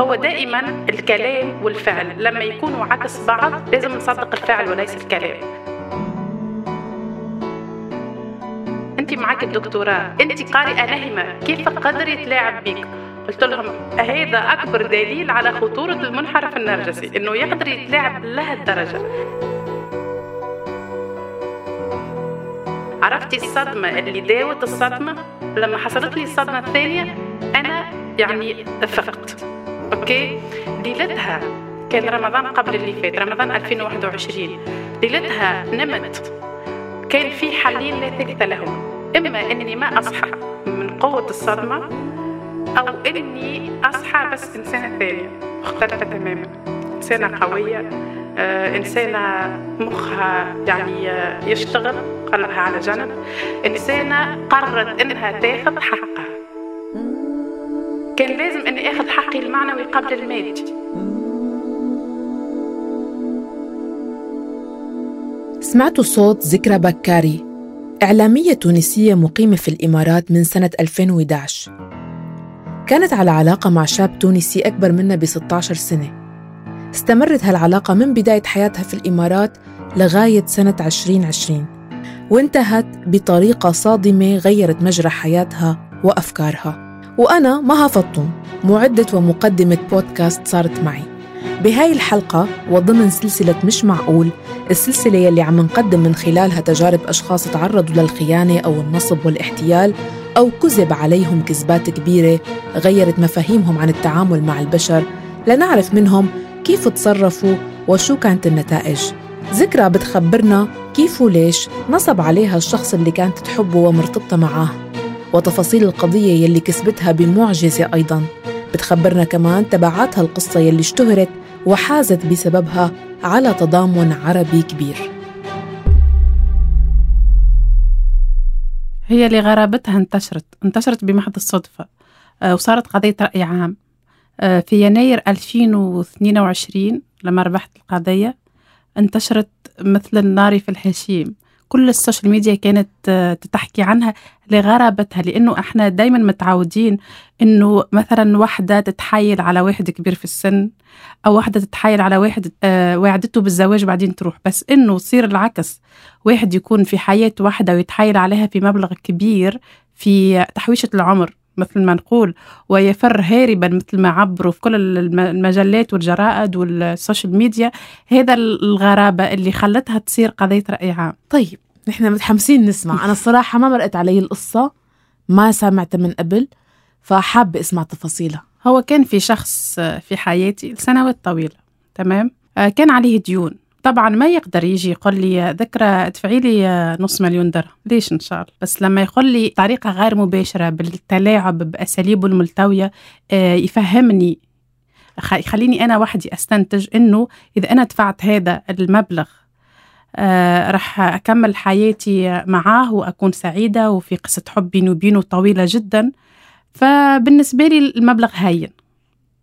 هو دائما الكلام والفعل. لما يكونوا عكس بعض لازم نصدق الفعل وليس الكلام. انت معك الدكتوراه انت قارئة نهمه كيف قدر يتلاعب بك قلت لهم هذا أكبر دليل على خطورة المنحرف النرجسي إنه يقدر يتلاعب لهالدرجه عرفتي الصدمة اللي داوت الصدمة؟ لما حصلت لي الصدمة الثانية أنا يعني افقت أوكي ليلتها كان رمضان قبل اللي فات رمضان 2021 ليلتها نمت كان في حلين لا ثالث لهم اما اني ما اصحى من قوه الصدمه أو اني اصحى بس انسانه ثانية مختلفه تماما انسانه قويه إنسانة مخها يعني يشتغل قلبها على جنب إنسانة قررت إنها تاخذ حقها كان لازم إني آخذ حقي المعنوي قبل المادي سمعتوا صوت ذكرى بكاري إعلامية تونسية مقيمة في الإمارات من سنة 2011 كانت على علاقة مع شاب تونسي أكبر منها ب 16 سنة. استمرت هالعلاقة من بداية حياتها في الإمارات لغاية سنة 2020 وانتهت بطريقة صادمة غيرت مجرى حياتها وأفكارها. وأنا مها فطوم معدة ومقدمة بودكاست صارت معي. بهاي الحلقة وضمن سلسلة مش معقول السلسلة يلي عم نقدم من خلالها تجارب أشخاص تعرضوا للخيانة أو النصب والاحتيال أو كذب عليهم كذبات كبيرة غيرت مفاهيمهم عن التعامل مع البشر. لنعرف منهم كيف تصرفوا وشو كانت النتائج. ذكرى بتخبرنا كيف وليش نصب عليها الشخص اللي كانت تحبه ومرتبطة معاه. وتفاصيل القضية يلي كسبتها بمعجزة أيضاً. بتخبرنا كمان تبعات هالقصة يلي اشتهرت وحازت بسببها على تضامن عربي كبير. هي لغرابتها انتشرت انتشرت بمحض الصدفة آه، وصارت قضية رأي عام. آه، في يناير 2022 لما ربحت القضية انتشرت مثل النار في الهشيم. كل ال social media كانت آه، تحكي عنها لغرابتها لأنه إحنا دائما متعودين إنه مثلا واحدة تتحايل على واحد كبير في السن أو واحدة تتحايل على واحد آه وعدته بالزواج بعدين تروح. بس إنه يصير العكس واحد يكون في حياة واحدة ويتحايل عليها في مبلغ كبير في تحويشة العمر. مثل ما نقول ويفر هاربا مثل ما عبروا في كل المجلات والجرائد وال social media. هذا الغرابة اللي خلتها تصير قضية رأي عام طيب نحن متحمسين نسمع. أنا الصراحة ما مرقت علي القصة ما سمعتها من قبل فحابة أسمع تفاصيلها. هو كان في شخص في حياتي لسنوات طويلة تمام؟ آه، كان عليه ديون. طبعا ما يقدر يجي يقول لي ذكرى أدفعي لي نص مليون درهم. ليش إن شاء الله؟ بس لما يقول لي طريقة غير مباشرة بالتلاعب باساليبه الملتوية آه، يفهمني يخليني أنا وحدي أستنتج إنه إذا أنا دفعت هذا المبلغ آه راح أكمل حياتي معاه وأكون سعيدة وفي قصة حب بيني وبينه طويلة جدا. فبالنسبة لي المبلغ هين.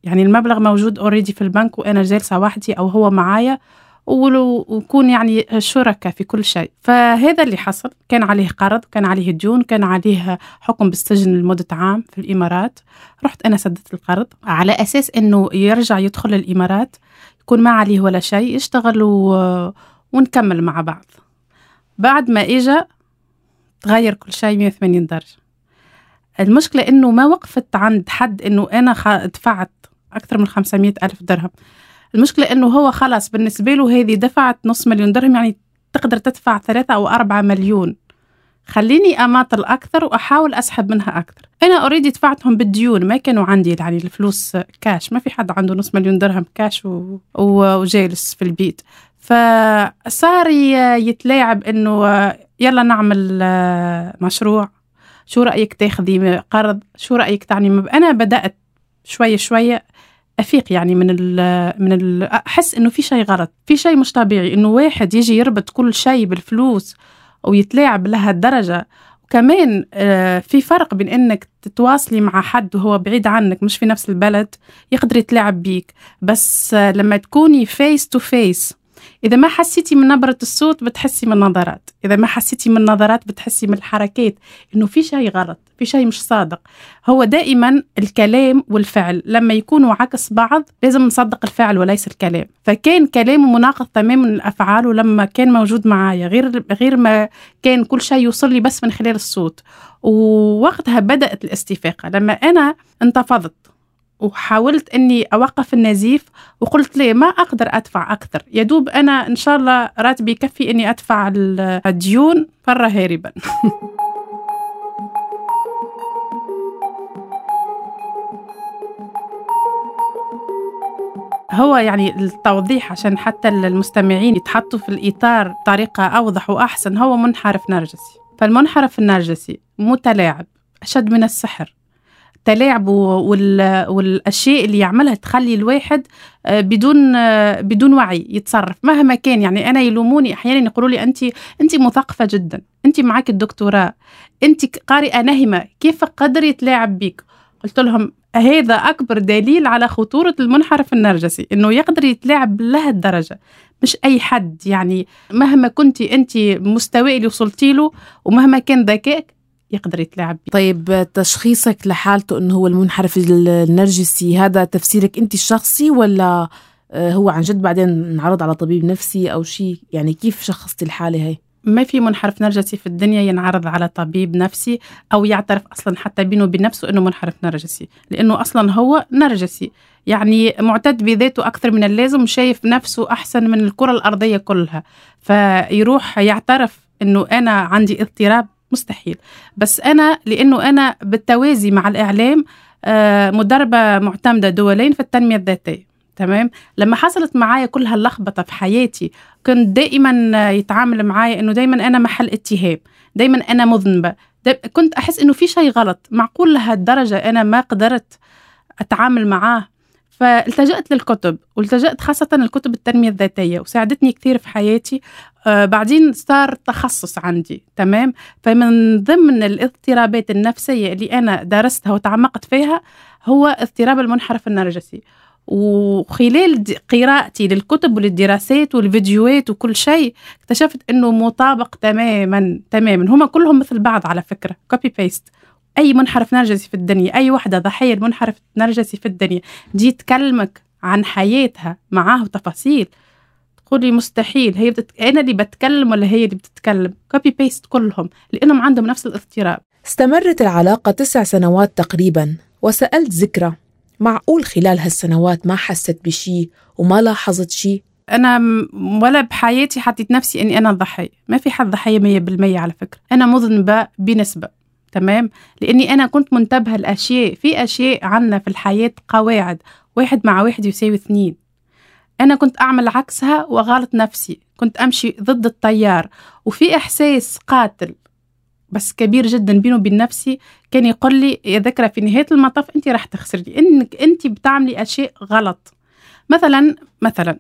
يعني المبلغ موجود اوريدي في البنك وأنا جالسة وحدي أو هو معايا ونكون يعني شركاء في كل شيء. فهذا اللي حصل. كان عليه قرض كان عليه ديون كان عليه حكم بالسجن لمدة عام في الإمارات. رحت أنا سددت القرض على أساس أنه يرجع يدخل الإمارات يكون ما عليه ولا شيء يشتغل و... ونكمل مع بعض. بعد ما إجا تغير كل شيء 180 درجة. المشكلة إنه ما وقفت عند حد إنه أنا دفعت أكثر من 500 ألف درهم. المشكلة إنه هو خلاص بالنسبة له هذه دفعت نص مليون درهم يعني تقدر تدفع ثلاثة أو أربعة مليون. خليني أماطل أكثر وأحاول أسحب منها أكثر. أنا أوريدي دفعتهم بالديون ما كانوا عندي يعني الفلوس كاش ما في حد عنده نص مليون درهم كاش و... وجالس في البيت. فصار يتلاعب إنه يلا نعمل مشروع. شو رأيك تاخذي قرض شو رأيك تعني؟ أنا بدأت شوية شوية أفيق يعني من ال من ال أحس إنه في شيء غلط في شيء مش طبيعي إنه واحد يجي يربط كل شيء بالفلوس ويتلاعب لهالدرجه وكمان آه، في فرق بين إنك تتواصلي مع حد وهو بعيد عنك مش في نفس البلد يقدر يتلاعب بيك. بس آه، لما تكوني face to face إذا ما حسيتي من نبرة الصوت بتحسي من النظرات إذا ما حسيتي من النظرات بتحسي من الحركات. إنه في شيء غلط في شيء مش صادق. هو دائما الكلام والفعل. لما يكونوا عكس بعض لازم نصدق الفعل وليس الكلام. فكان كلامه مناقض تماما الأفعال ولما كان موجود معايا. غير غير ما كان كل شيء يوصل لي بس من خلال الصوت. ووقتها بدأت الاستفاقة. لما أنا انتفضت وحاولت إني أوقف النزيف وقلت ليه ما أقدر أدفع أكثر. يا دوب أنا إن شاء الله راتبي يكفي إني أدفع الديون فر هاربا. هو يعني التوضيح عشان حتى المستمعين يتحطوا في الإطار بطريقة أوضح وأحسن هو منحرف نرجسي. فالمنحرف النرجسي متلاعب أشد من السحر. تلاعبه والأشياء اللي يعملها تخلي الواحد آه، بدون آه، بدون وعي يتصرف. مهما كان يعني أنا يلوموني أحيانا يقولوا لي انت انت مثقفة جدا. انت معك الدكتوراه. انت قارئة نهمه كيف قدر يتلاعب بك قلت لهم هذا أكبر دليل على خطورة المنحرف النرجسي إنه يقدر يتلاعب لهالدرجه مش أي حد يعني مهما كنت انت مستوى اللي وصلتي له ومهما كان ذكائك يقدر يتلاعب بيه. طيب تشخيصك لحالته إنه هو المنحرف النرجسي هذا تفسيرك أنت الشخصي ولا آه، هو عن جد بعدين انعرض على طبيب نفسي أو شيء؟ يعني كيف شخصتي الحالة هي؟ ما في منحرف نرجسي في الدنيا ينعرض على طبيب نفسي أو يعترف أصلا حتى بينه وبين نفسه إنه منحرف نرجسي لأنه أصلا هو نرجسي. يعني معتد بذاته أكثر من اللازم شايف نفسه أحسن من الكرة الأرضية كلها فيروح يعترف إنه أنا عندي اضطراب مستحيل. بس أنا لأنه أنا بالتوازي مع الإعلام آه، مدربة معتمدة دولين في التنمية الذاتية تمام؟ لما حصلت معايا كل هاللخبطة في حياتي كنت دائما يتعامل معايا إنه دائما أنا محل اتهام دائما أنا مذنبة كنت أحس إنه في شيء غلط معقول لهالدرجة أنا ما قدرت أتعامل معاه. فالتجأت للكتب والتجأت خاصة الكتب التنمية الذاتية وساعدتني كثير في حياتي. آه بعدين صار تخصص عندي تمام؟ فمن ضمن الاضطرابات النفسية اللي أنا درستها وتعمقت فيها هو اضطراب المنحرف النرجسي. وخلال قراءتي للكتب وللدراسات والفيديوهات وكل شيء اكتشفت إنه مطابق تماما تماما. هما كلهم مثل بعض على فكرة copy paste أي منحرف نرجسي في الدنيا أي وحدة ضحية المنحرف نرجسي في الدنيا دي تكلمك عن حياتها معاه تفاصيل تقولي مستحيل. هي بتت... أنا اللي بتكلم ولا هي اللي بتتكلم؟ copy paste كلهم لأنهم عندهم نفس الاضطراب. استمرت العلاقة تسع سنوات تقريبا وسألت ذكرى. معقول خلال هالسنوات ما حست بشي وما لاحظت شي؟ أنا ولا بحياتي حطيت نفسي إني أنا ضحية ما في حد مية بالمية على فكرة. أنا مذنبة بنسبة تمام؟ لأني أنا كنت منتبهة لأشياء. في أشياء عنا في الحياة قواعد واحد مع واحد يساوي اثنين. أنا كنت أعمل عكسها وأغالط نفسي. كنت أمشي ضد التيار. وفي إحساس قاتل بس كبير جدا بينه وبين نفسي. كان يقول لي يا ذكرى في نهاية المطاف أنت راح تخسري إنك أنت بتعملي أشياء غلط. مثلا مثلا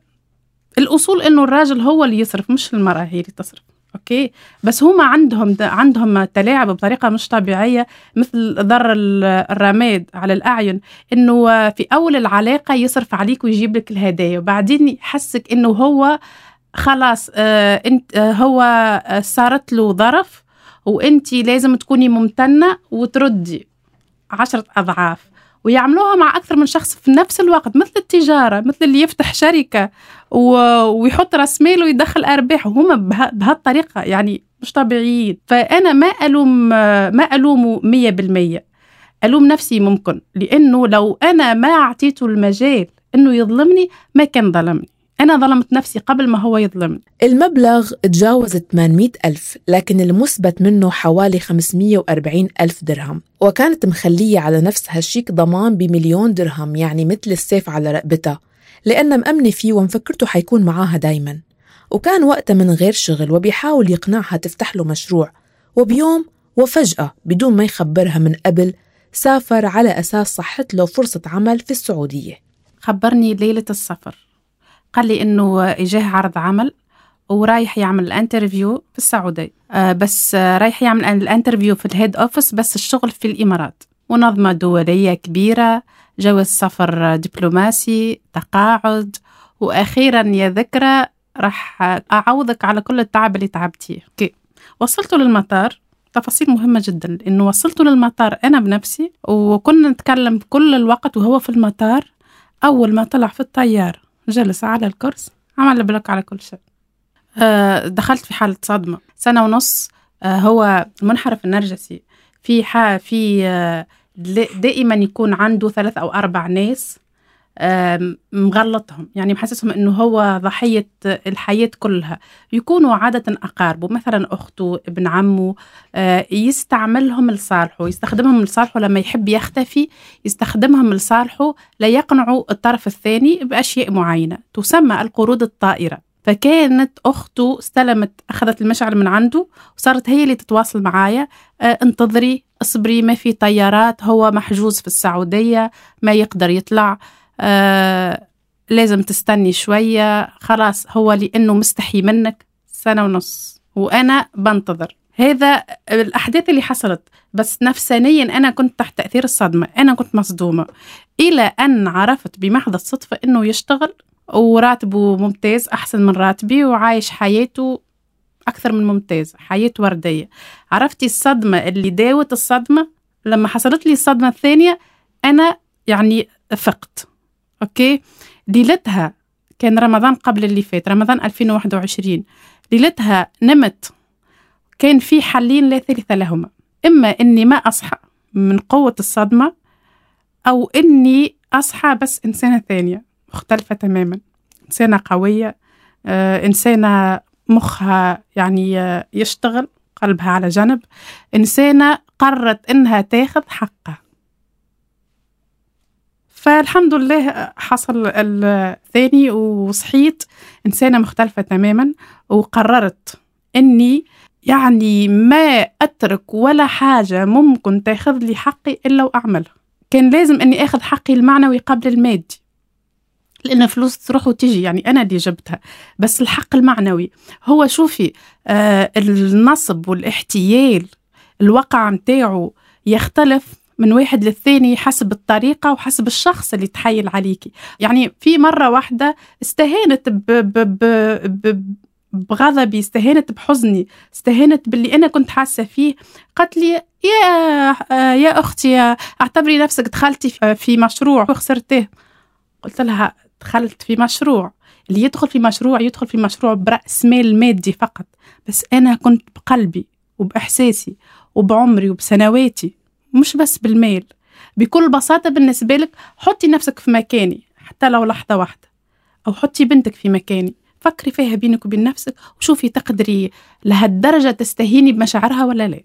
الأصول إنه الراجل هو اللي يصرف مش المرأة هي اللي تصرف. أوكي؟ بس هما عندهم عندهم تلاعب بطريقة مش طبيعية مثل ضر الرماد على الأعين. إنه في أول العلاقة يصرف عليك ويجيب لك الهدايا وبعدين يحسك إنه هو خلاص آه انت آه هو آه صارت له ظرف وإنت لازم تكوني ممتنة وتردي عشرة أضعاف. ويعملوها مع أكثر من شخص في نفس الوقت مثل التجارة مثل اللي يفتح شركة. ويحط راس مال ويدخل أرباح وهما بهالطريقة يعني مش طبيعيين. فأنا ما ألوم ما ألومه 100% ألوم نفسي ممكن لأنه لو أنا ما أعطيته المجال إنه يظلمني ما كان ظلمني. أنا ظلمت نفسي قبل ما هو يظلمني. المبلغ تجاوز 800 ألف لكن المثبت منه حوالي 540 ألف درهم. وكانت مخلية على نفسها الشيك ضمان بمليون درهم يعني مثل السيف على رقبتها. لأن مأمنة فيه ومفكرته حيكون معاها دايما. وكان وقتها من غير شغل وبيحاول يقنعها تفتح له مشروع. وبيوم وفجأة بدون ما يخبرها من قبل سافر على أساس صحت له فرصة عمل في السعودية. خبرني ليلة السفر. قال لي إنه إجاه عرض عمل ورايح يعمل ال interview في السعودية. آه بس آه رايح يعمل ال interview في ال head office بس الشغل في الإمارات. منظمة دولية كبيرة جواز سفر دبلوماسي تقاعد وأخيرا يا ذكرى راح أعوضك على كل التعب اللي تعبتيه. okay. وصلته للمطار. تفاصيل مهمة جدا. لأنه وصلته للمطار أنا بنفسي وكنا نتكلم كل الوقت وهو في المطار. أول ما طلع في الطيارة جلس على الكرسي عمل block على كل شيء. أه دخلت في حالة صدمة. سنة ونص أه هو المنحرف النرجسي. في حا في أه دائما يكون عنده ثلاث أو أربع ناس مغلطهم. يعني محسسهم إنه هو ضحية الحياة كلها. يكونوا عادة أقاربه مثلا أخته ابن عمه آه، يستعملهم لصالحه يستخدمهم لصالحه لما يحب يختفي يستخدمهم لصالحه ليقنعوا الطرف الثاني بأشياء معينة. تسمى القروض الطائرة. فكانت أخته استلمت أخذت المشعل من عنده وصارت هي اللي تتواصل معايا. آه انتظري اصبري ما في طيارات هو محجوز في السعودية ما يقدر يطلع. آه لازم تستني شوية. خلاص هو لأنه مستحي منك سنة ونص وأنا بنتظر. هذا الأحداث اللي حصلت بس نفسانيا أنا كنت تحت تأثير الصدمة أنا كنت مصدومة. إلى أن عرفت بمحض الصدفة أنه يشتغل وراتبه ممتاز أحسن من راتبي وعايش حياته أكثر من ممتاز حياة وردية. عرفتي الصدمة اللي داوت الصدمة؟ لما حصلت لي الصدمة الثانية أنا يعني فقت. أوكي؟ ليلتها كان رمضان قبل اللي فات رمضان 2021 ليلتها نمت كان في حلين لا ثالث لهما. إما إني ما أصحى من قوة الصدمة أو إني أصحى بس إنسانة ثانية. مختلفة تماما. إنسانة قوية آه، إنسانة مخها يعني آه، يشتغل قلبها على جنب. إنسانة قررت إنها تاخذ حقها. فالحمد لله حصل الثاني وصحيت. إنسانة مختلفة تماما وقررت أني يعني ما أترك ولا حاجة ممكن تاخذ لي حقي إلا وأعملها. كان لازم أني أخذ حقي المعنوي قبل المادي. لأن فلوس تروح وتجي يعني أنا اللي جبتها. بس الحق المعنوي هو شوفي آه النصب والاحتيال الوقع متاعه يختلف من واحد للثاني حسب الطريقة وحسب الشخص اللي تحيل عليكي. يعني في مرة واحدة استهانت ب ب ب ب بغضبي استهانت بحزني استهانت باللي أنا كنت حاسة فيه. قالت لي يا يا أختي أعتبري نفسك دخلتي في مشروع وخسرتيه. قلت لها دخلت في مشروع. اللي يدخل في مشروع يدخل في مشروع برأس مال مادي فقط. بس أنا كنت بقلبي وبإحساسي وبعمري وبسنواتي مش بس بالمال. بكل بساطة بالنسبة لك حطي نفسك في مكاني حتى لو لحظة واحدة. أو حطي بنتك في مكاني. فكري فيها بينك وبين نفسك وشوفي تقدري لهالدرجة تستهيني بمشاعرها ولا لا.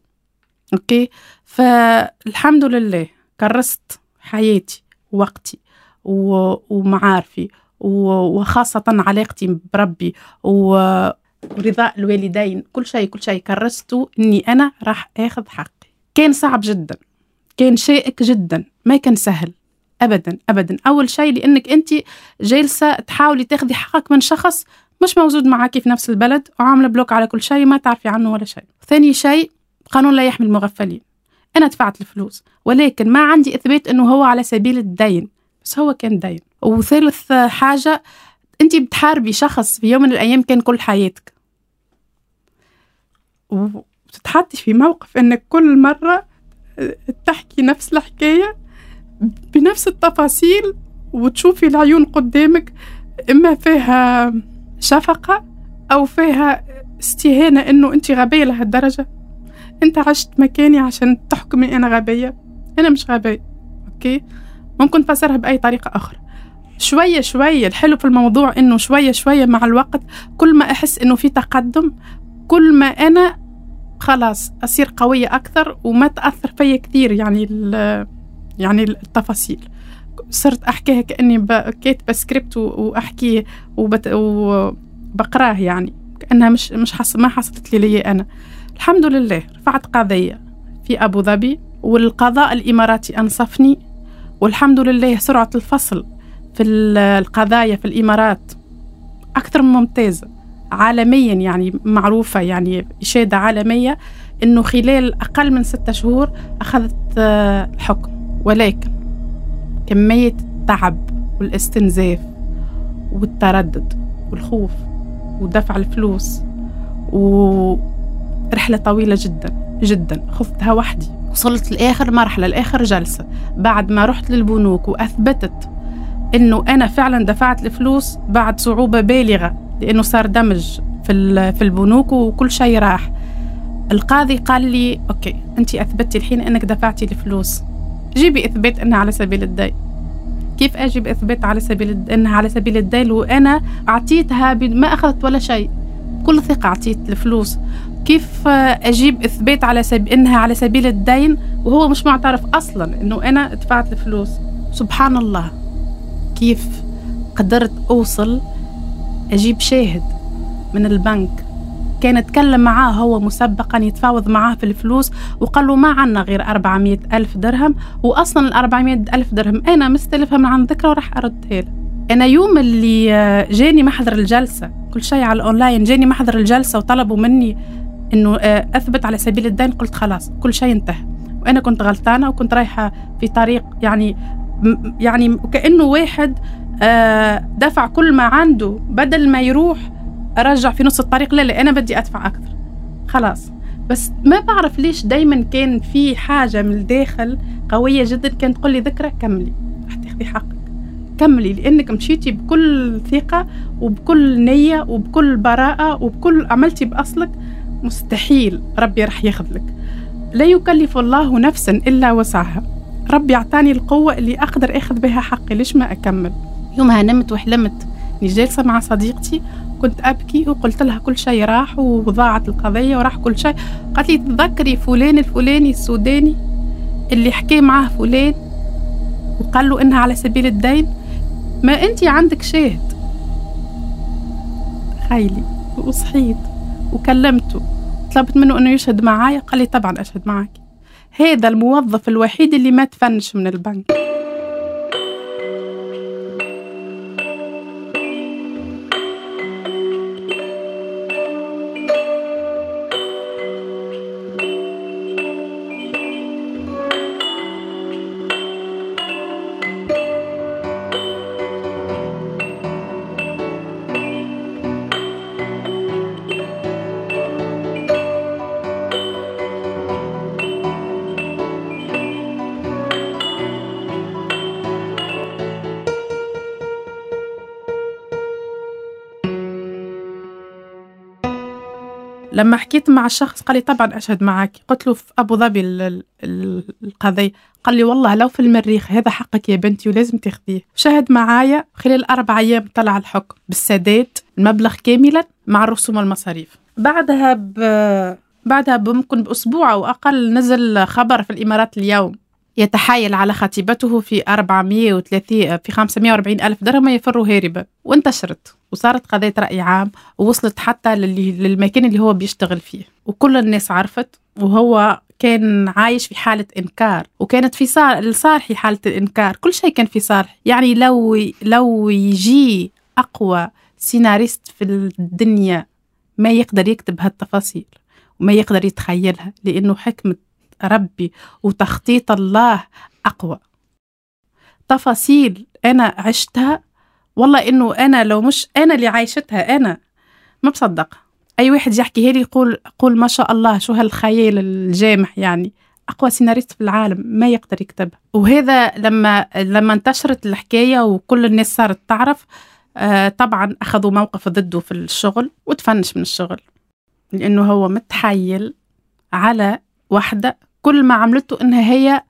أوكي؟ فالحمد لله كرست حياتي ووقتي. ومعارفي وخاصة علاقتي بربي ورضاء الوالدين. كل شيء كل شيء كرسته إني أنا راح آخذ حقي. كان صعب جدا كان شائك جدا ما كان سهل ابدا ابدا. أول شيء لأنك أنت جالسة تحاولي تاخذي حقك من شخص مش موجود معاكي في نفس البلد وعاملة بلوك على كل شيء ما تعرفي عنه ولا شيء. ثاني شيء قانون لا يحمي المغفلين. أنا دفعت الفلوس ولكن ما عندي إثبات إنه هو على سبيل الدين. بس هو كان دين وثالث حاجة انت بتحاربي شخص في يوم من الأيام كان كل حياتك. وتتحطي في موقف انك كل مرة تحكي نفس الحكاية بنفس التفاصيل وتشوفي العيون قدامك إما فيها شفقة أو فيها استهانة إنه أنت غبية لهالدرجة. أنت عشت مكاني عشان تحكمي أنا غبية. أنا مش غبية أوكي؟ ممكن نفسرها بأي طريقة أخرى. شوية شوية الحلو في الموضوع إنه شوية شوية مع الوقت كل ما أحس إنه في تقدم كل ما أنا خلاص أصير قوية أكثر وما تأثر فيا كثير يعني يعني التفاصيل. صرت أحكيها كأني كاتبة سكريبت وأحكيه وبت وبقراه يعني. كأنها مش مش حص ما حصلت لي لي أنا. الحمد لله رفعت قضية في أبو ظبي والقضاء الإماراتي أنصفني. والحمد لله سرعة الفصل في القضايا في الإمارات أكثر من ممتازة عالميا يعني معروفة يعني إشادة عالمية أنه خلال أقل من ستة شهور أخذت الحكم. آه، ولكن كمية التعب والاستنزاف والتردد والخوف ودفع الفلوس ورحلة طويلة جدا جدا. خذتها وحدي. وصلت لآخر مرحلة لآخر جلسة. بعد ما رحت للبنوك وأثبتت إنه أنا فعلا دفعت الفلوس بعد صعوبة بالغة لأنه صار دمج في في البنوك وكل شيء راح. القاضي قال لي أوكي أنت أثبتي الحين أنك دفعتي الفلوس. جيبي إثبات أنها على سبيل الدين. كيف أجيب إثبات على سبيل أنها على سبيل الدين؟ وأنا أعطيتها ما أخذت ولا شيء. بكل ثقة أعطيت الفلوس. كيف أجيب إثبات على سبيل أنها على سبيل الدين وهو مش معترف أصلا أنه أنا دفعت الفلوس. سبحان الله. كيف قدرت أوصل أجيب شاهد من البنك؟ كان يتكلم معاه هو مسبقا يتفاوض معاه في الفلوس وقال له ما عنا غير 400 ألف درهم وأصلا ال 400 ألف درهم. أنا مستلفها من عن ذكرى وراح أردها له. أنا يوم اللي جاني محضر الجلسة كل شيء على الأونلاين جاني محضر الجلسة وطلبوا مني إنه أثبت على سبيل الدين قلت خلاص كل شيء انتهى. وأنا كنت غلطانة وكنت رايحة في طريق يعني يعني كأنه واحد آه، دفع كل ما عنده بدل ما يروح ارجع في نص الطريق. لا لا أنا بدي أدفع أكثر. خلاص. بس ما بعرف ليش دايما كان في حاجة من الداخل قوية جدا. كانت تقول لي ذكرى كملي رح تاخذي حقك. كملي لأنك مشيتي بكل ثقة وبكل نية وبكل براءة وبكل عملتي بأصلك. مستحيل ربي رح ياخذ لك. لا يكلف الله نفسا إلا وسعها. ربي أعطاني القوة اللي أقدر أخذ بها حقي ليش ما أكمل؟ يومها نمت وحلمت. اني جالسه مع صديقتي كنت أبكي وقلت لها كل شيء راح وضاعت القضية وراح كل شيء قالت لي تذكري فلان الفلاني السوداني اللي حكي معاه فلان؟ وقال له إنها على سبيل الدين. ما أنت عندك شاهد خيلي وصحيت. وكلمته. طلبت منه إنه يشهد معايا قال لي طبعا أشهد معك هذا الموظف الوحيد اللي ما تفنش من البنك. حكيت مع الشخص قال لي طبعا أشهد معك. قلت له في أبو ظبي القضية. قال لي والله لو في المريخ هذا حقك يا بنتي ولازم تاخذيه شهد معايا. خلال أربع أيام طلع الحكم بالسداد المبلغ كاملا مع الرسوم والمصاريف. بعدها ب... بعدها ممكن بأسبوع أو أقل نزل خبر في الإمارات اليوم. يتحايل على خطيبته في 430 في 540 ألف درهم يفر هاربا. وانتشرت وصارت قضية رأي عام ووصلت حتى للمكان اللي هو بيشتغل فيه. وكل الناس عرفت وهو كان عايش في حالة إنكار وكانت في صالحي حالة الإنكار. كل شيء كان في صالحي يعني لو لو يجي أقوى سيناريست في الدنيا ما يقدر يكتب هالتفاصيل وما يقدر يتخيلها لأنه حكمة ربي وتخطيط الله أقوى. تفاصيل أنا عشتها والله إنه أنا لو مش أنا اللي عايشتها أنا ما بصدق. أي واحد يحكي لي يقول قول ما شاء الله شو هالخيال الجامح يعني. أقوى سيناريست في العالم ما يقدر يكتبها وهذا لما لما انتشرت الحكاية وكل الناس صارت تعرف آه طبعا أخذوا موقف ضده في الشغل وتفنش من الشغل. لأنه هو متحيل على واحدة كل ما عملته إنها هي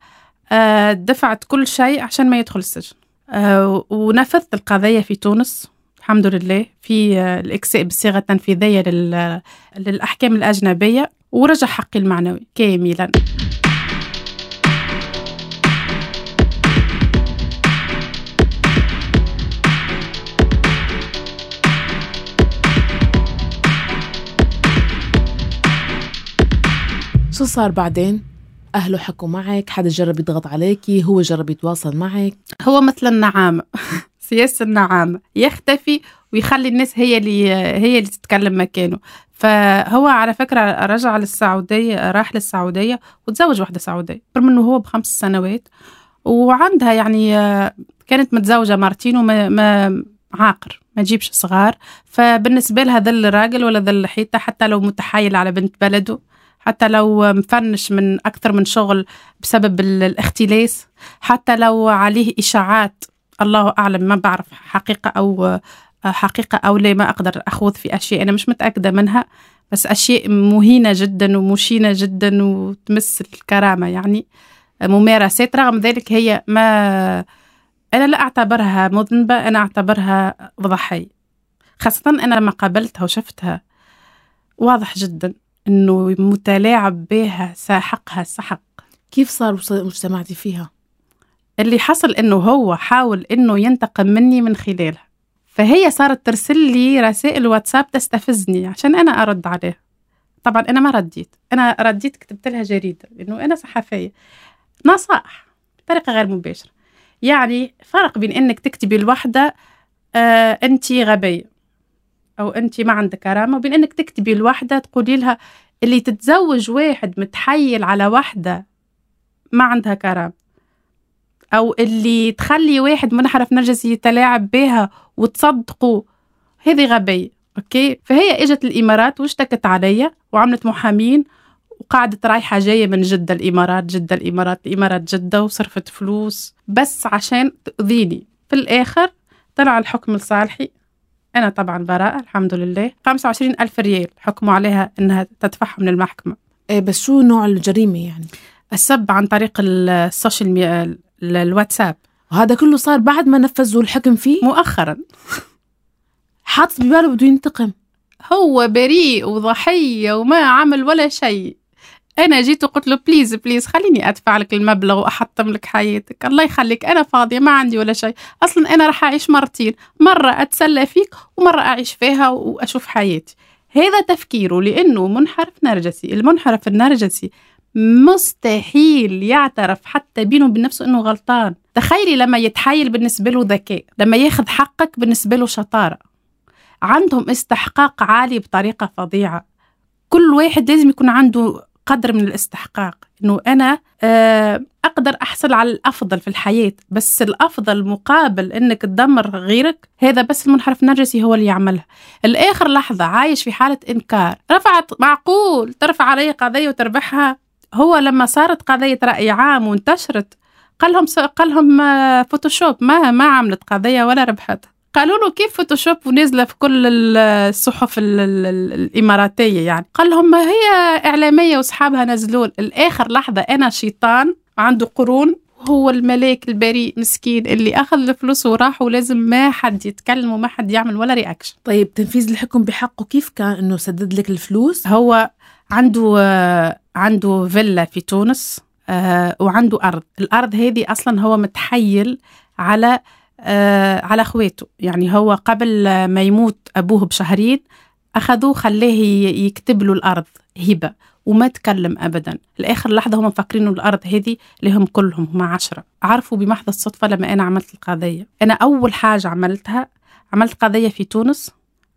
آه، دفعت كل شيء عشان ما يدخل السجن. آه، ونفذت القضية في تونس الحمد لله. في آه، الإكساء بالصيغة التنفيذية للأحكام الأجنبية ورجع حقي المعنوي كاملا. شو صار بعدين؟ أهله حكوا معك حدا جرب يضغط عليكي هو جرب يتواصل معك. هو مثل النعامة سياسة النعامة يختفي ويخلي الناس هي اللي هي اللي تتكلم مكانه. فهو على فكرة رجع للسعودية راح للسعودية وتزوج واحدة سعودية رغم انه هو بخمس سنوات. وعندها يعني كانت متزوجة مرتين وما ما عاقر ما تجيبش صغار. فبالنسبة لها ذل الراجل ولا ذل الحيطة حتى لو متحايل على بنت بلده. حتى لو مفنش من أكثر من شغل بسبب الاختلاس حتى لو عليه إشاعات الله أعلم ما بعرف حقيقة أو حقيقة أو لا ما أقدر أخوض في أشياء أنا مش متأكدة منها بس أشياء مهينة جدا ومشينة جدا وتمس الكرامة يعني ممارسات رغم ذلك هي ما أنا لا أعتبرها مذنبة أنا أعتبرها ضحية خاصة أنا لما قابلتها وشفتها. واضح جدا. أنه متلاعب بها ساحقها سحق كيف صار مجتمعتي فيها؟ اللي حصل أنه هو حاول أنه ينتقم مني من خلالها. فهي صارت ترسل لي رسائل واتساب تستفزني عشان أنا أرد عليها طبعا أنا ما رديت. أنا رديت كتبت لها جريدة لأنه أنا صحفية. نصائح بطريقة غير مباشرة. يعني فرق بين إنك تكتبي لوحدة آه انت غبية. أو أنت ما عندك كرامة وبين إنك تكتبي لوحدة تقولي لها اللي تتزوج واحد متحيل على واحدة ما عندها كرامة. أو اللي تخلي واحد منحرف نرجسي يتلاعب بها وتصدقه هذه غبية أوكي؟ فهي إجت الإمارات واشتكت عليا وعملت محامين وقعدت رايحة جاية من جدة الإمارات جدة الإمارات الإمارات جدة وصرفت فلوس بس عشان تأذيني في الآخر طلع الحكم لصالحي. أنا طبعا براءة الحمد لله. 25 ألف ريال حكموا عليها أنها تدفعها من المحكمة. إيه بس شو نوع الجريمة يعني؟ السب عن طريق السوشيال ميديا الواتساب. وهذا كله صار بعد ما نفذوا الحكم فيه؟ مؤخرا. حاط بباله بده ينتقم. هو بريء وضحية وما عمل ولا شيء. أنا جيت وقلت له please please خليني أدفع لك المبلغ وأحطم لك حياتك. الله يخليك. أنا فاضية ما عندي ولا شيء. أصلا أنا راح أعيش مرتين. مرة أتسلى فيك ومرة أعيش فيها وأشوف حياتي. هذا تفكيره لأنه منحرف نرجسي. المنحرف النرجسي مستحيل يعترف حتى بينه وبين نفسه إنه غلطان. تخيلي لما يتحايل بالنسبة له ذكاء لما ياخذ حقك بالنسبة له شطارة. عندهم استحقاق عالي بطريقة فظيعة. كل واحد لازم يكون عنده قدر من الاستحقاق إنه أنا آه، أقدر أحصل على الأفضل في الحياة بس الأفضل مقابل إنك تدمر غيرك هذا بس المنحرف النرجسي هو اللي يعملها. الآخر لحظة عايش في حالة إنكار. رفعت معقول ترفع علي قضية وتربحها. هو لما صارت قضية رأي عام وانتشرت قال لهم قال لهم آه، Photoshop ما ما عملت قضية ولا ربحتها قالوا له كيف Photoshop ونازله في كل الصحف الإماراتية يعني؟ قال لهم ما هي إعلامية وأصحابها نزلون الآخر لحظة أنا شيطان عنده قرون هو الملاك البريء مسكين اللي أخذ الفلوس وراح ولازم ما حد يتكلم وما حد يعمل ولا reaction طيب تنفيذ الحكم بحقه كيف كان؟ إنه سدد لك الفلوس؟ هو عنده عنده فيلا في تونس آه، وعنده أرض. الأرض هذه أصلا هو متحيل على على أخواته. يعني هو قبل ما يموت أبوه بشهرين أخذوه خلاه يكتب له الأرض هبة وما تكلم ابدا. لاخر لحظة هم مفكرين الأرض هذه لهم كلهم هم عشرة. عرفوا بمحض الصدفة لما أنا عملت القضية. أنا أول حاجة عملتها عملت قضية في تونس.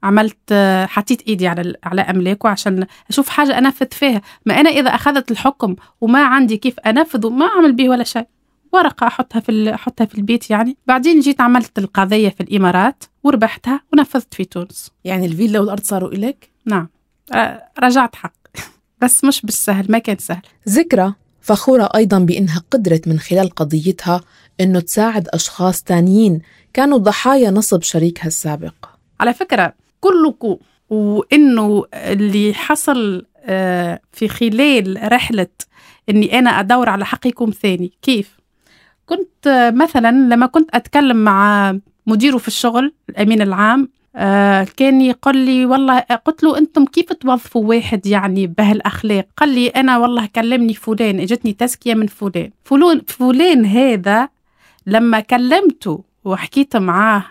عملت آه، حطيت إيدي على على أملاكه عشان أشوف حاجة أنفذ فيها. ما أنا إذا أخذت الحكم وما عندي كيف انفذه ما أعمل به ولا شيء. ورقة أحطها في أحطها في البيت يعني. بعدين جيت عملت القضية في الإمارات وربحتها ونفذت في تونس. يعني الفيلا والأرض صاروا إليك؟ نعم. رجعت حق. بس مش بالسهل ما كان سهل. ذكرى فخورة أيضا بأنها قدرت من خلال قضيتها أنه تساعد أشخاص تانيين كانوا ضحايا نصب شريكها السابق. على فكرة كلكم وإنه اللي حصل آه، في خلال رحلة إني أنا أدور على حقكم ثاني. كيف؟ كنت مثلا لما كنت أتكلم مع مديره في الشغل الأمين العام آه كان يقول لي والله قلت له أنتم كيف توظفوا واحد يعني بهالأخلاق؟ قال لي أنا والله كلمني فلان إجتني تزكية من فلان. فلان فلان هذا لما كلمته وحكيت معاه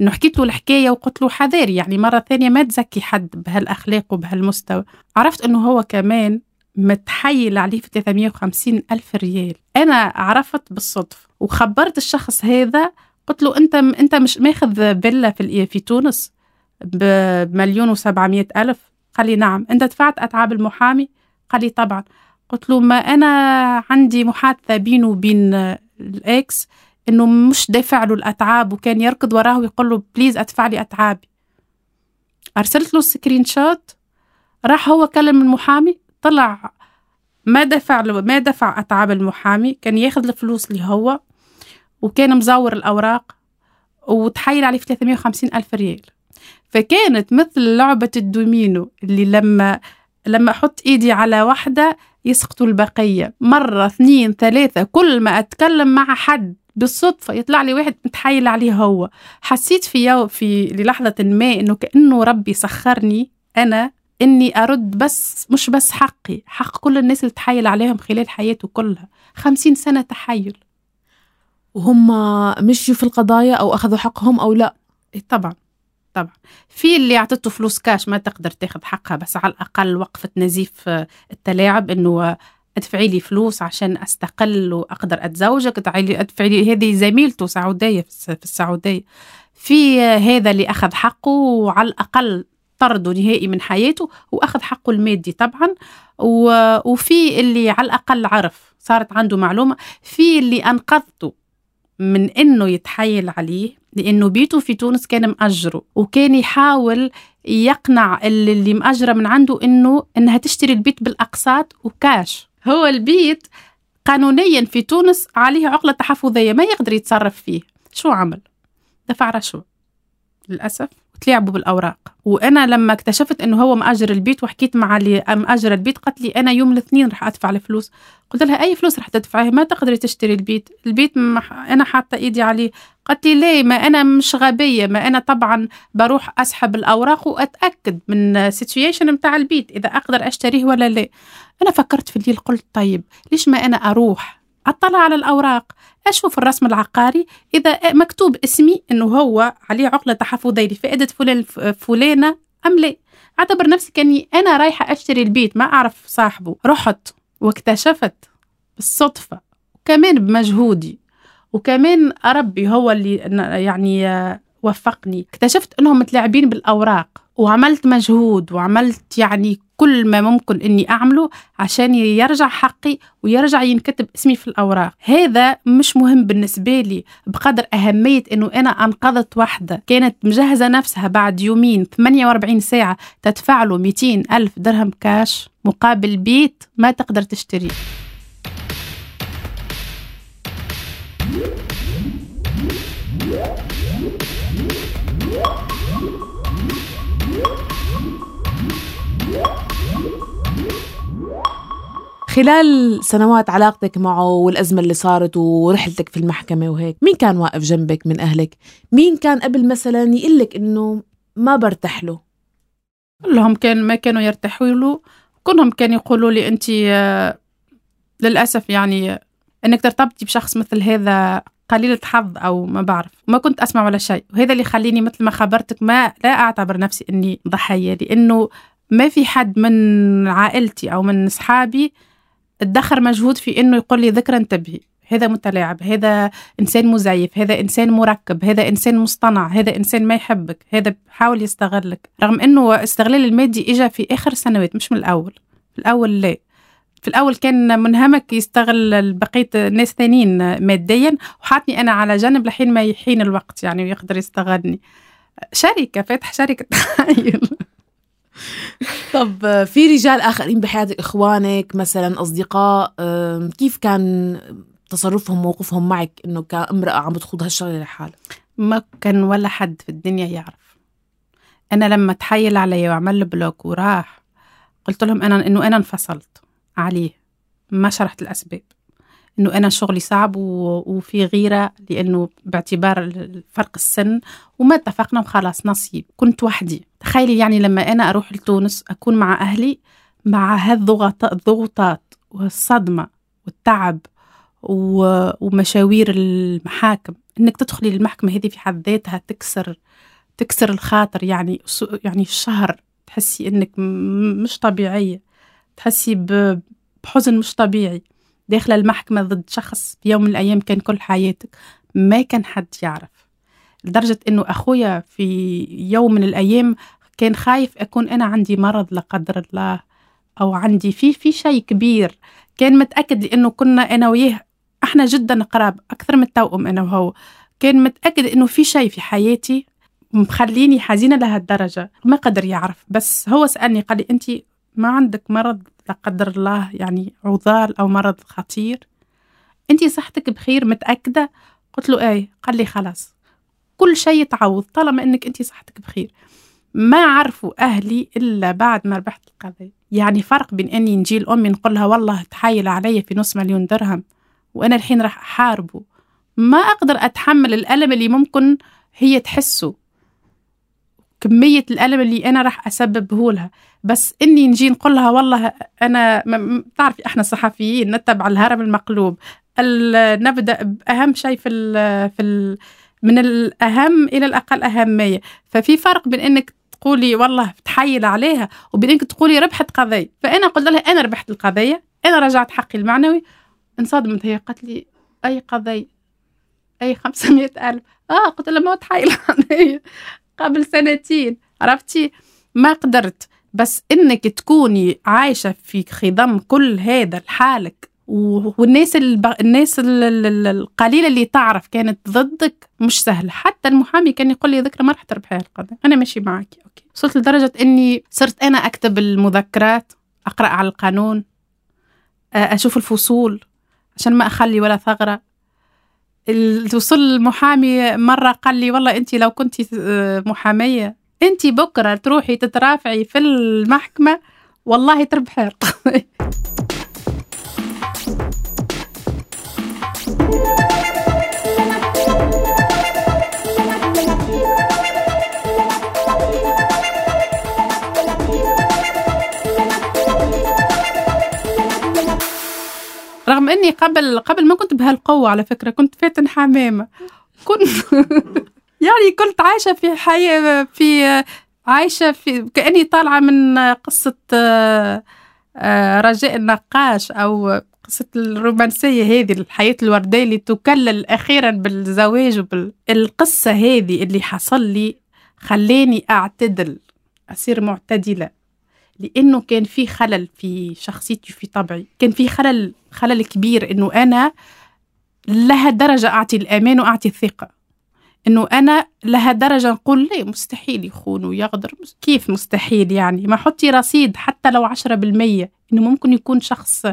إنه حكيت له الحكاية وقلت له حذاري يعني مرة ثانية ما تزكي حد بهالأخلاق وبهالمستوى. عرفت إنه هو كمان متحيل عليه في 350 ألف ريال. أنا عرفت بالصدفة وخبرت الشخص هذا قلت له أنت أنت مش ماخذ فيلا في في تونس بمليون وسبعمية ألف؟ قال لي نعم. أنت دفعت أتعاب المحامي؟ قال لي طبعا. قلت له ما أنا عندي محادثة بينه وبين ال ex إنه مش دافع له الأتعاب وكان يركض وراه ويقول له please أدفع لي أتعابي. أرسلت له screenshot راح هو كلم المحامي طلع ما دفع ما دفع أتعاب المحامي كان ياخذ الفلوس اللي هو وكان مزور الأوراق وتحايل عليه في 350 ألف ريال. فكانت مثل لعبة الدومينو اللي لما لما أحط إيدي على واحدة يسقطوا البقية. مرة اثنين ثلاثة كل ما أتكلم مع حد بالصدفة يطلع لي واحد متحايل عليه هو. حسيت في يو في للحظة ما إنه كأنه ربي سخرني أنا إني أرد بس مش بس حقي حق كل الناس اللي تحايل عليهم خلال حياته كلها. خمسين سنة تحايل. وهم مشيوا في القضايا أو أخذوا حقهم أو لا؟ إيه طبعا طبعا. في اللي اعطته فلوس كاش ما تقدر تاخذ حقها بس على الأقل وقفت نزيف التلاعب إنه ادفعي لي فلوس عشان أستقل وأقدر أتزوجك. ادفعي لي هذه زميلته سعودية في السعودية. في هذا اللي أخذ حقه وعلى الأقل طرده نهائي من حياته وأخذ حقه المادي طبعا. وفي اللي على الأقل عرف صارت عنده معلومة في اللي أنقذته من إنه يتحايل عليه لأنه بيته في تونس كان مأجره وكان يحاول يقنع اللي, مأجرة من عنده إنه إنها تشتري البيت بالأقساط وكاش. هو البيت قانونيا في تونس عليه عقلة تحفظية ما يقدر يتصرف فيه. شو عمل؟ دفع رشوة. للأسف. وتلعبوا بالأوراق. وأنا لما اكتشفت إنه هو مأجر البيت وحكيت مع اللي مأجر البيت قالت لي أنا يوم الاثنين راح أدفع الفلوس. قلت لها أي فلوس راح تدفعيها ما تقدري تشتري البيت. البيت مح... أنا حاطة إيدي عليه. قالت لي ليه؟ ما أنا مش غبية. ما أنا طبعا بروح أسحب الأوراق وأتأكد من السيتويشن بتاع البيت إذا أقدر أشتريه ولا لا. أنا فكرت في الليل قلت طيب ليش ما أنا أروح أطلع على الأوراق؟ أشوف الرسم العقاري إذا مكتوب اسمي إنه هو عليه عقلة تحفظيه لفائده فلان فلانة أم لا. أعتبر نفسي كأني أنا رايحة أشتري البيت ما أعرف صاحبه. رحت واكتشفت بالصدفة وكمان بمجهودي وكمان ربي هو اللي يعني وفقني. اكتشفت إنهم متلاعبين بالأوراق. وعملت مجهود وعملت يعني كل ما ممكن إني أعمله عشان يرجع حقي ويرجع ينكتب اسمي في الأوراق. هذا مش مهم بالنسبة لي بقدر أهمية إنه أنا أنقذت واحدة كانت مجهزة نفسها بعد يومين 48 ساعة تدفع له 200 ألف درهم كاش مقابل بيت ما تقدر تشتريه. خلال سنوات علاقتك معه والأزمة اللي صارت ورحلتك في المحكمة وهيك مين كان واقف جنبك من أهلك؟ مين كان قبل مثلا يقلك إنه ما برتاح له؟ كلهم كان ما كانوا يرتاحوا له. كلهم كانوا يقولوا لي أنت آه، للأسف يعني أنك ترتبطي بشخص مثل هذا قليلة حظ أو ما بعرف. ما كنت أسمع ولا شيء. وهذا اللي يخليني مثل ما خبرتك ما لا أعتبر نفسي أني ضحية لأنه ما في حد من عائلتي أو من أصحابي ادخر مجهود في إنه يقول لي ذكرى انتبهي هذا متلاعب هذا إنسان مزيف هذا إنسان مركب هذا إنسان مصطنع هذا إنسان ما يحبك هذا بحاول يستغلك. رغم إنه استغلال المادي اجى في آخر سنوات مش من الأول. في الأول لا. في الأول كان منهمك يستغل بقية ناس ثانيين ماديا وحاطني أنا على جنب لحين ما يحين الوقت يعني ويقدر يستغلني. شركة فاتح شركة تحايل طب في رجال آخرين بحياتك إخوانك مثلا أصدقاء كيف كان تصرفهم موقفهم معك إنه كامرأة عم بتخوض هالشغلة لحالها ما كان ولا حد في الدنيا يعرف. أنا لما تحايل علي وعمل بلوك وراح قلت لهم أنا إنه أنا انفصلت. عليه ما شرحت الأسباب. إنه أنا شغلي صعب وفي غيرة لأنه باعتبار فرق السن وما اتفقنا وخلاص نصيب. كنت وحدي. تخيلي يعني لما أنا أروح لتونس أكون مع أهلي مع هالضغوطات والصدمة والتعب ومشاوير المحاكم. إنك تدخلي المحكمة هذه في حد ذاتها تكسر تكسر الخاطر. يعني يعني الشهر تحسي إنك مش طبيعية. تحسي بحزن مش طبيعي. داخله المحكمة ضد شخص في يوم من الأيام كان كل حياتك. ما كان حد يعرف. لدرجة إنه أخويا في يوم من الأيام كان خايف أكون أنا عندي مرض لا قدر الله أو عندي في في شيء كبير. كان متأكد لأنه كنا أنا وياه. إحنا جدا قراب أكثر من التوأم أنا وهو. كان متأكد إنه في شيء في حياتي مخليني حزينة لهالدرجة. ما قدر يعرف. بس هو سألني قال لي انت ما عندك مرض لا قدر الله يعني عضال أو مرض خطير. انت صحتك بخير متأكدة؟ قلت له إيه قال لي خلاص. كل شيء يتعوض طالما إنك انت صحتك بخير. ما عرفوا أهلي إلا بعد ما ربحت القضية يعني فرق بين إني نجي لأمي نقول لها والله تحايل علي في نص مليون درهم وأنا الحين راح أحاربه. ما أقدر أتحمل الألم اللي ممكن هي تحسه. كمية الألم اللي أنا راح أسببه لها. بس إني نجي نقول لها والله أنا تعرفي إحنا صحفيين نتبع الهرم المقلوب. نبدأ بأهم شيء في ال في ال من الأهم إلى الأقل أهمية. ففي فرق بين إنك تقولي والله تحيل عليها وبين إنك تقولي ربحت قضية. فأنا قلت لها أنا ربحت القضية أنا رجعت حقي المعنوي. انصدمت. هي قالت لي أي قضية؟ أي خمسمية ألف؟ آه قلت لها ما تحايل علي قبل سنتين عرفتي؟ ما قدرت. بس إنك تكوني عايشة في خضم كل هذا لحالك والناس الب... الناس القليلة اللي تعرف كانت ضدك مش سهل حتى المحامي كان يقول لي ذكرى ما راح تربحي القضية أنا ماشي معك أوكي. وصلت لدرجة إني صرت أنا أكتب المذكرات أقرأ على القانون أشوف الفصول عشان ما أخلي ولا ثغرة. وصل المحامي مرة قال لي والله أنت لو كنت محامية أنت بكرة تروحي تترافعي في المحكمة والله تربحي رغم إني قبل قبل ما كنت بهالقوة على فكرة كنت فاتن حمامه كنت يعني كنت عايشة في حياه في عايشة في كأني طالعة من قصة آه، رجاء النقاش أو قصة الرومانسية هذه الحياة الوردية اللي تكلل أخيرا بالزواج. القصة هذه اللي حصل لي خلاني أعتدل أصير معتدلة لأنه كان في خلل في شخصيتي في طبعي. كان في خلل خلل كبير إنه أنا لها درجة أعطي الأمان وأعطي الثقة. إنه أنا لها درجة نقول ليه مستحيل يخون ويغدر. كيف مستحيل يعني؟ ما حطي رصيد حتى لو عشرة بالمية. إنه ممكن يكون شخص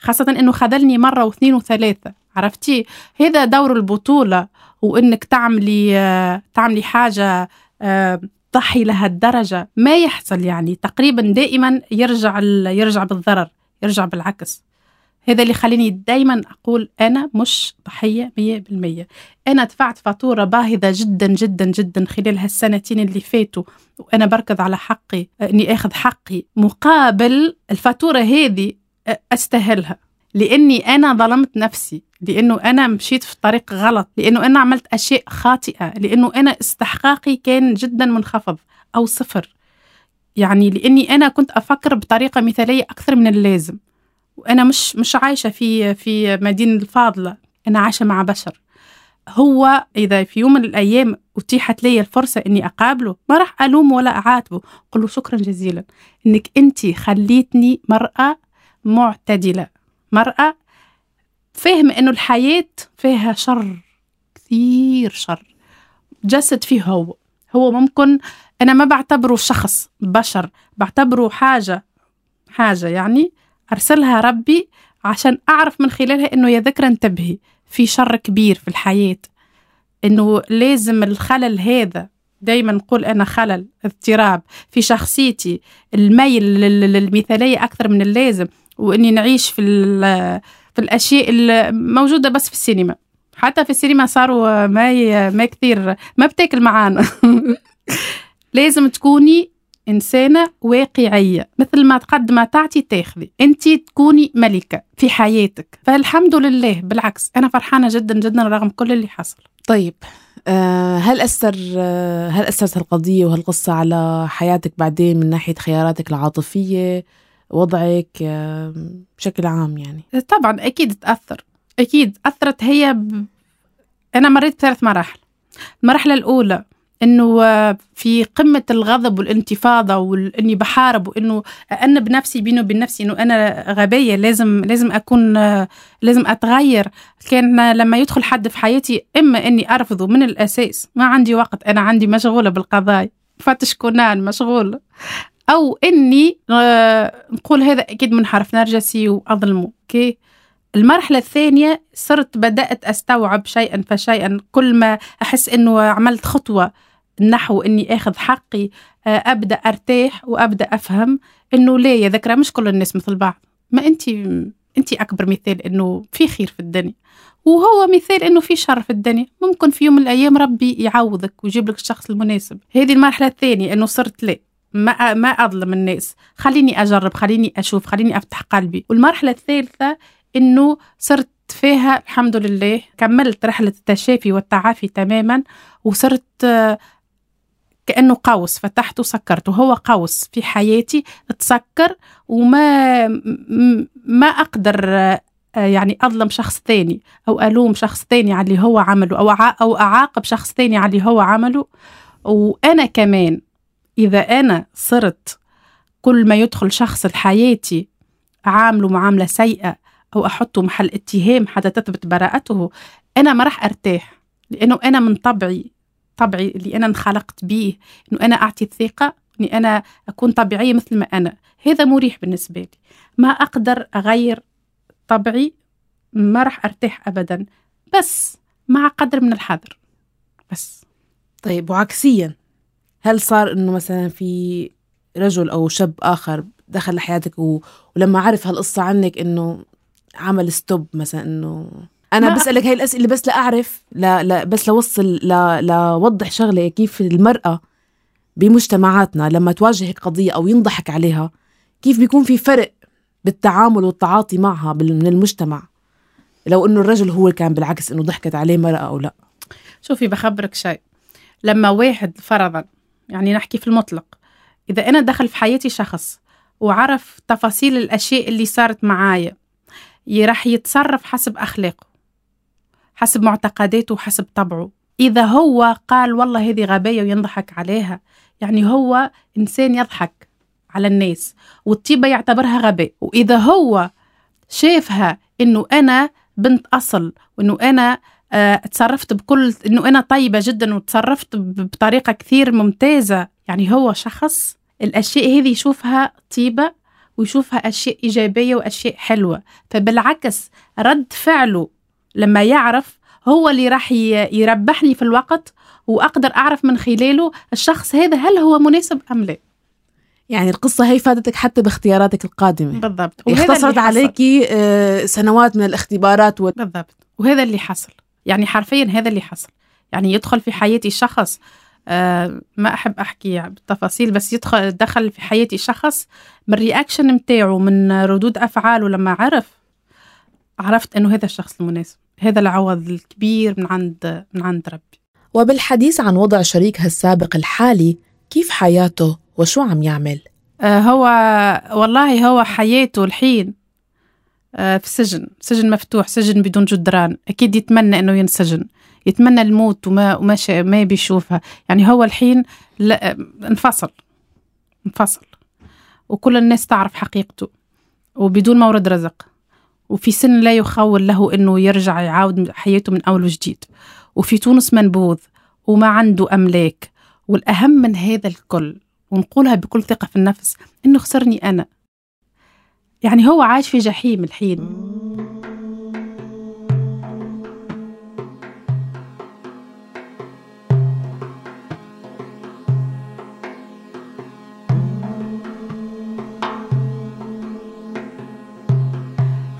خاصة إنه خذلني مرة واثنين وثلاثة. عرفتي؟ هذا دور البطولة وإنك تعملي تعملي حاجة آه، تضحي لهالدرجة ما يحصل يعني. تقريبا دائما يرجع يرجع بالضرر يرجع بالعكس. هذا اللي خليني دايما أقول أنا مش ضحية مية بالمية. أنا دفعت فاتورة باهظة جدا جدا جدا خلال هالسنتين اللي فاتوا وأنا بركض على حقي أني أخذ حقي مقابل الفاتورة هذه أستاهلها. لأني أنا ظلمت نفسي لأنه أنا مشيت في طريق غلط لأنه أنا عملت أشياء خاطئة لأنه أنا استحقاقي كان جدا منخفض أو صفر. يعني لأني أنا كنت أفكر بطريقة مثالية أكثر من اللازم. وأنا مش مش عايشة في في مدينة الفاضلة أنا عايشة مع بشر. هو إذا في يوم من الأيام أتيحت لي الفرصة إني أقابله ما راح الومه ولا أعاتبه. أقول له شكرا جزيلا إنك انت خليتني مرأة معتدلة. مرأة فهم إنه الحياة فيها شر كثير شر. جسد فيه هو. هو ممكن أنا ما بعتبره شخص بشر بعتبره حاجة حاجة يعني أرسلها ربي عشان أعرف من خلالها إنه يا ذكرى انتبهي. في شر كبير في الحياة. إنه لازم الخلل هذا دايما نقول أنا خلل اضطراب. في شخصيتي الميل للمثالية أكثر من اللازم. وإني نعيش في في الأشياء الموجودة بس في السينما. حتى في السينما صاروا ما ما كثير ما بتاكل معانا. لازم تكوني إنسانة واقعية. مثل ما قد ما تعطي تاخذي. أنت تكوني ملكة في حياتك. فالحمد لله بالعكس أنا فرحانة جدا جدا رغم كل اللي حصل. طيب آه، هل أثر آه، هل أثرت القضية وهالقصة على حياتك بعدين من ناحية خياراتك العاطفية؟ وضعك بشكل عام يعني. طبعا أكيد تأثر. أكيد أثرت هي ب... أنا مريت بثلاث مراحل. المرحلة الأولى إنه في قمة الغضب والانتفاضة واني بحارب وإنه أنا بنفسي بيني وبين نفسي إنه أنا غبية لازم لازم أكون لازم أتغير. كان لما يدخل حد في حياتي إما إني أرفضه من الأساس ما عندي وقت أنا عندي مشغولة بالقضايا. فتش كونان مشغول أو إني نقول هذا أكيد منحرف نرجسي واظلمه أوكي؟ المرحلة الثانية صرت بدأت أستوعب شيئا فشيئا. كل ما أحس أنه عملت خطوة نحو إني آخذ حقي آه، أبدأ أرتاح وأبدأ أفهم إنه ليه يا ذكرى. مش كل الناس مثل بعض. ما أنت أنت أكبر مثال إنه في خير في الدنيا. وهو مثال إنه في شر في الدنيا. ممكن في يوم من الأيام ربي يعوضك ويجيب لك الشخص المناسب. هذه المرحلة الثانية إنه صرت لا ما ما أظلم الناس. خليني أجرب خليني أشوف خليني أفتح قلبي. والمرحلة الثالثة إنه صرت فيها الحمد لله. كملت رحلة التشافي والتعافي تماما وصرت آه، كأنه قوس. فتحته سكرته هو قوس في حياتي. تسكر وما ما أقدر آه، يعني أظلم شخص ثاني أو ألوم شخص ثاني على اللي هو عمله أو أو أعاقب شخص ثاني على اللي هو عمله. وأنا كمان إذا أنا صرت كل ما يدخل شخص لحياتي عامله معاملة سيئة أو أحطه محل اتهام حتى تثبت براءته أنا ما راح أرتاح لأنه أنا من طبعي طبعي اللي أنا انخلقت به إنه أنا أعطي الثقة إني أنا أكون طبيعية مثل ما أنا. هذا مريح بالنسبة لي. ما أقدر أغير طبعي ما راح أرتاح أبدا. بس مع قدر من الحذر. بس. طيب وعكسيا. هل صار إنه مثلا في رجل أو شاب آخر دخل لحياتك و... ولما عرف هالقصة عنك إنه عمل ستوب مثلا إنه أنا بسألك هاي الاسئله بس لأعرف لا, لا بس لوصل لا لوضح شغلة كيف المرأة بمجتمعاتنا لما تواجه قضية أو ينضحك عليها كيف بيكون في فرق بالتعامل والتعاطي معها من المجتمع؟ لو إنه الرجل هو كان بالعكس إنه ضحكت عليه مرأة أو لا. شوفي بخبرك شيء. لما واحد فرضا يعني نحكي في المطلق. إذا أنا دخل في حياتي شخص وعرف تفاصيل الأشياء اللي صارت معايا راح يتصرف حسب أخلاقه حسب معتقداته وحسب طبعه. إذا هو قال والله هذه غبية وينضحك عليها يعني هو إنسان يضحك على الناس والطيبة يعتبرها غباء. وإذا هو شافها إنه أنا بنت أصل وإنه أنا تصرفت بكل إنه أنا طيبة جدا وتصرفت بطريقة كثير ممتازة. يعني هو شخص الأشياء هذه يشوفها طيبة ويشوفها أشياء إيجابية وأشياء حلوة. فبالعكس رد فعله لما يعرف هو اللي راح يربحني في الوقت وأقدر أعرف من خلاله الشخص هذا هل هو مناسب أم لا. يعني القصة هي فادتك حتى باختياراتك القادمة. بالضبط. اختصرت عليكي آه، سنوات من الاختبارات و... بالضبط. وهذا اللي حصل. يعني حرفيا هذا اللي حصل. يعني يدخل في حياتي شخص آه ما أحب أحكي بالتفاصيل بس يدخل دخل في حياتي شخص من رياكشن متاعه من ردود أفعاله لما عرف عرفت أنه هذا الشخص المناسب. هذا العوض الكبير من عند من عند ربي. وبالحديث عن وضع شريكها السابق الحالي كيف حياته وشو عم يعمل؟ آه هو والله هو حياته الحين في سجن سجن مفتوح سجن بدون جدران أكيد يتمنى أنه ينسجن. يتمنى الموت وما وما ما بيشوفها يعني هو الحين لا انفصل. انفصل. وكل الناس تعرف حقيقته. وبدون مورد رزق. وفي سن لا يخول له إنه يرجع يعاود حياته من أول وجديد. وفي تونس منبوذ. وما عنده أملاك. والأهم من هذا الكل ونقولها بكل ثقة في النفس إنه خسرني أنا. يعني هو عايش في جحيم الحين.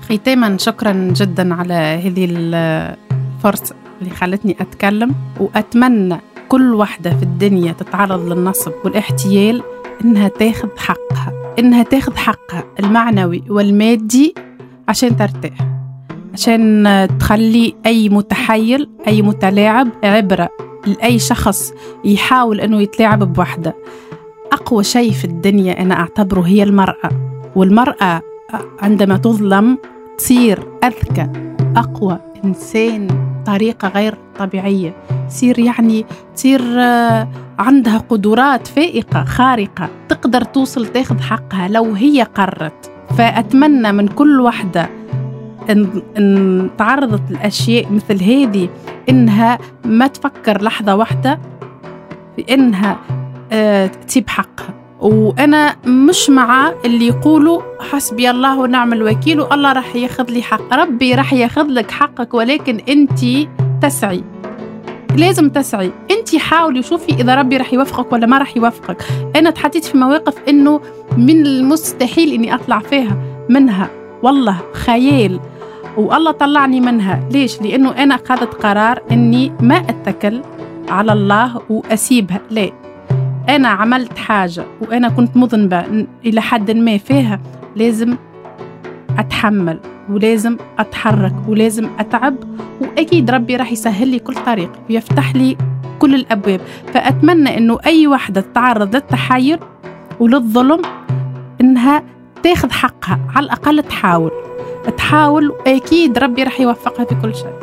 ختاما شكرا جدا على هذه الفرصة اللي خلتني أتكلم وأتمنى كل وحدة في الدنيا تتعرض للنصب والاحتيال إنها تاخذ حقها. إنها تاخذ حقها المعنوي والمادي عشان ترتاح عشان تخلي أي متحيل أي متلاعب عبرة لأي شخص يحاول أنه يتلاعب بوحدة. أقوى شيء في الدنيا أنا أعتبره هي المرأة والمرأة عندما تظلم تصير أذكى أقوى إنسان طريقة غير طبيعية. تصير يعني تصير عندها قدرات فائقة خارقة تقدر توصل تاخذ حقها لو هي قررت. فأتمنى من كل واحدة إن, إن تعرضت لأشياء مثل هذه إنها ما تفكر لحظة واحدة في إنها آه تسيب حقها. وأنا مش مع اللي يقولوا حسبي الله ونعم الوكيل والله راح ياخذ لي حق. ربي راح ياخذ لك حقك ولكن أنت تسعي. لازم تسعي. انت حاولي وشوفي إذا ربي راح يوفقك ولا ما راح يوفقك. أنا تحطيت في مواقف إنه من المستحيل إني أطلع فيها منها. والله خيال. والله طلعني منها. ليش؟ لأنه أنا أخذت قرار إني ما أتكل على الله وأسيبها. لا. أنا عملت حاجة وأنا كنت مذنبة إلى حد ما فيها. لازم أتحمل. ولازم أتحرك ولازم أتعب وأكيد ربي راح يسهل لي كل طريق ويفتح لي كل الأبواب. فأتمنى إنه أي وحدة تتعرض للتحايل وللظلم إنها تاخذ حقها على الأقل تحاول. تحاول وأكيد ربي راح يوفقها في كل شيء.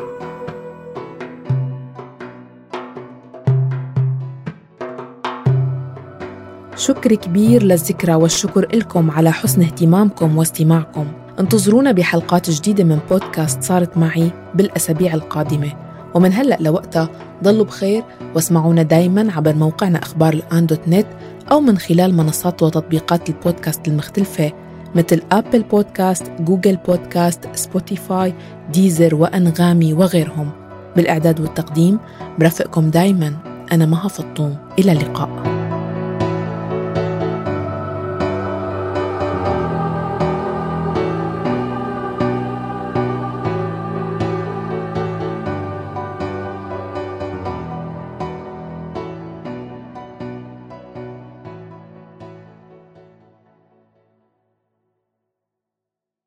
شكر كبير للذكرى والشكر لكم على حسن اهتمامكم واستماعكم. انتظرونا بحلقات جديدة من بودكاست صارت معي بالأسابيع القادمة. ومن هلأ لوقتها ضلوا بخير واسمعونا دايما عبر موقعنا أخبار الآن dot net أو من خلال منصات وتطبيقات البودكاست المختلفة مثل Apple Podcasts، Google Podcasts، Spotify، Deezer وأنغامي وغيرهم. بالإعداد والتقديم برافقكم دايما. أنا مها فطوم. إلى اللقاء.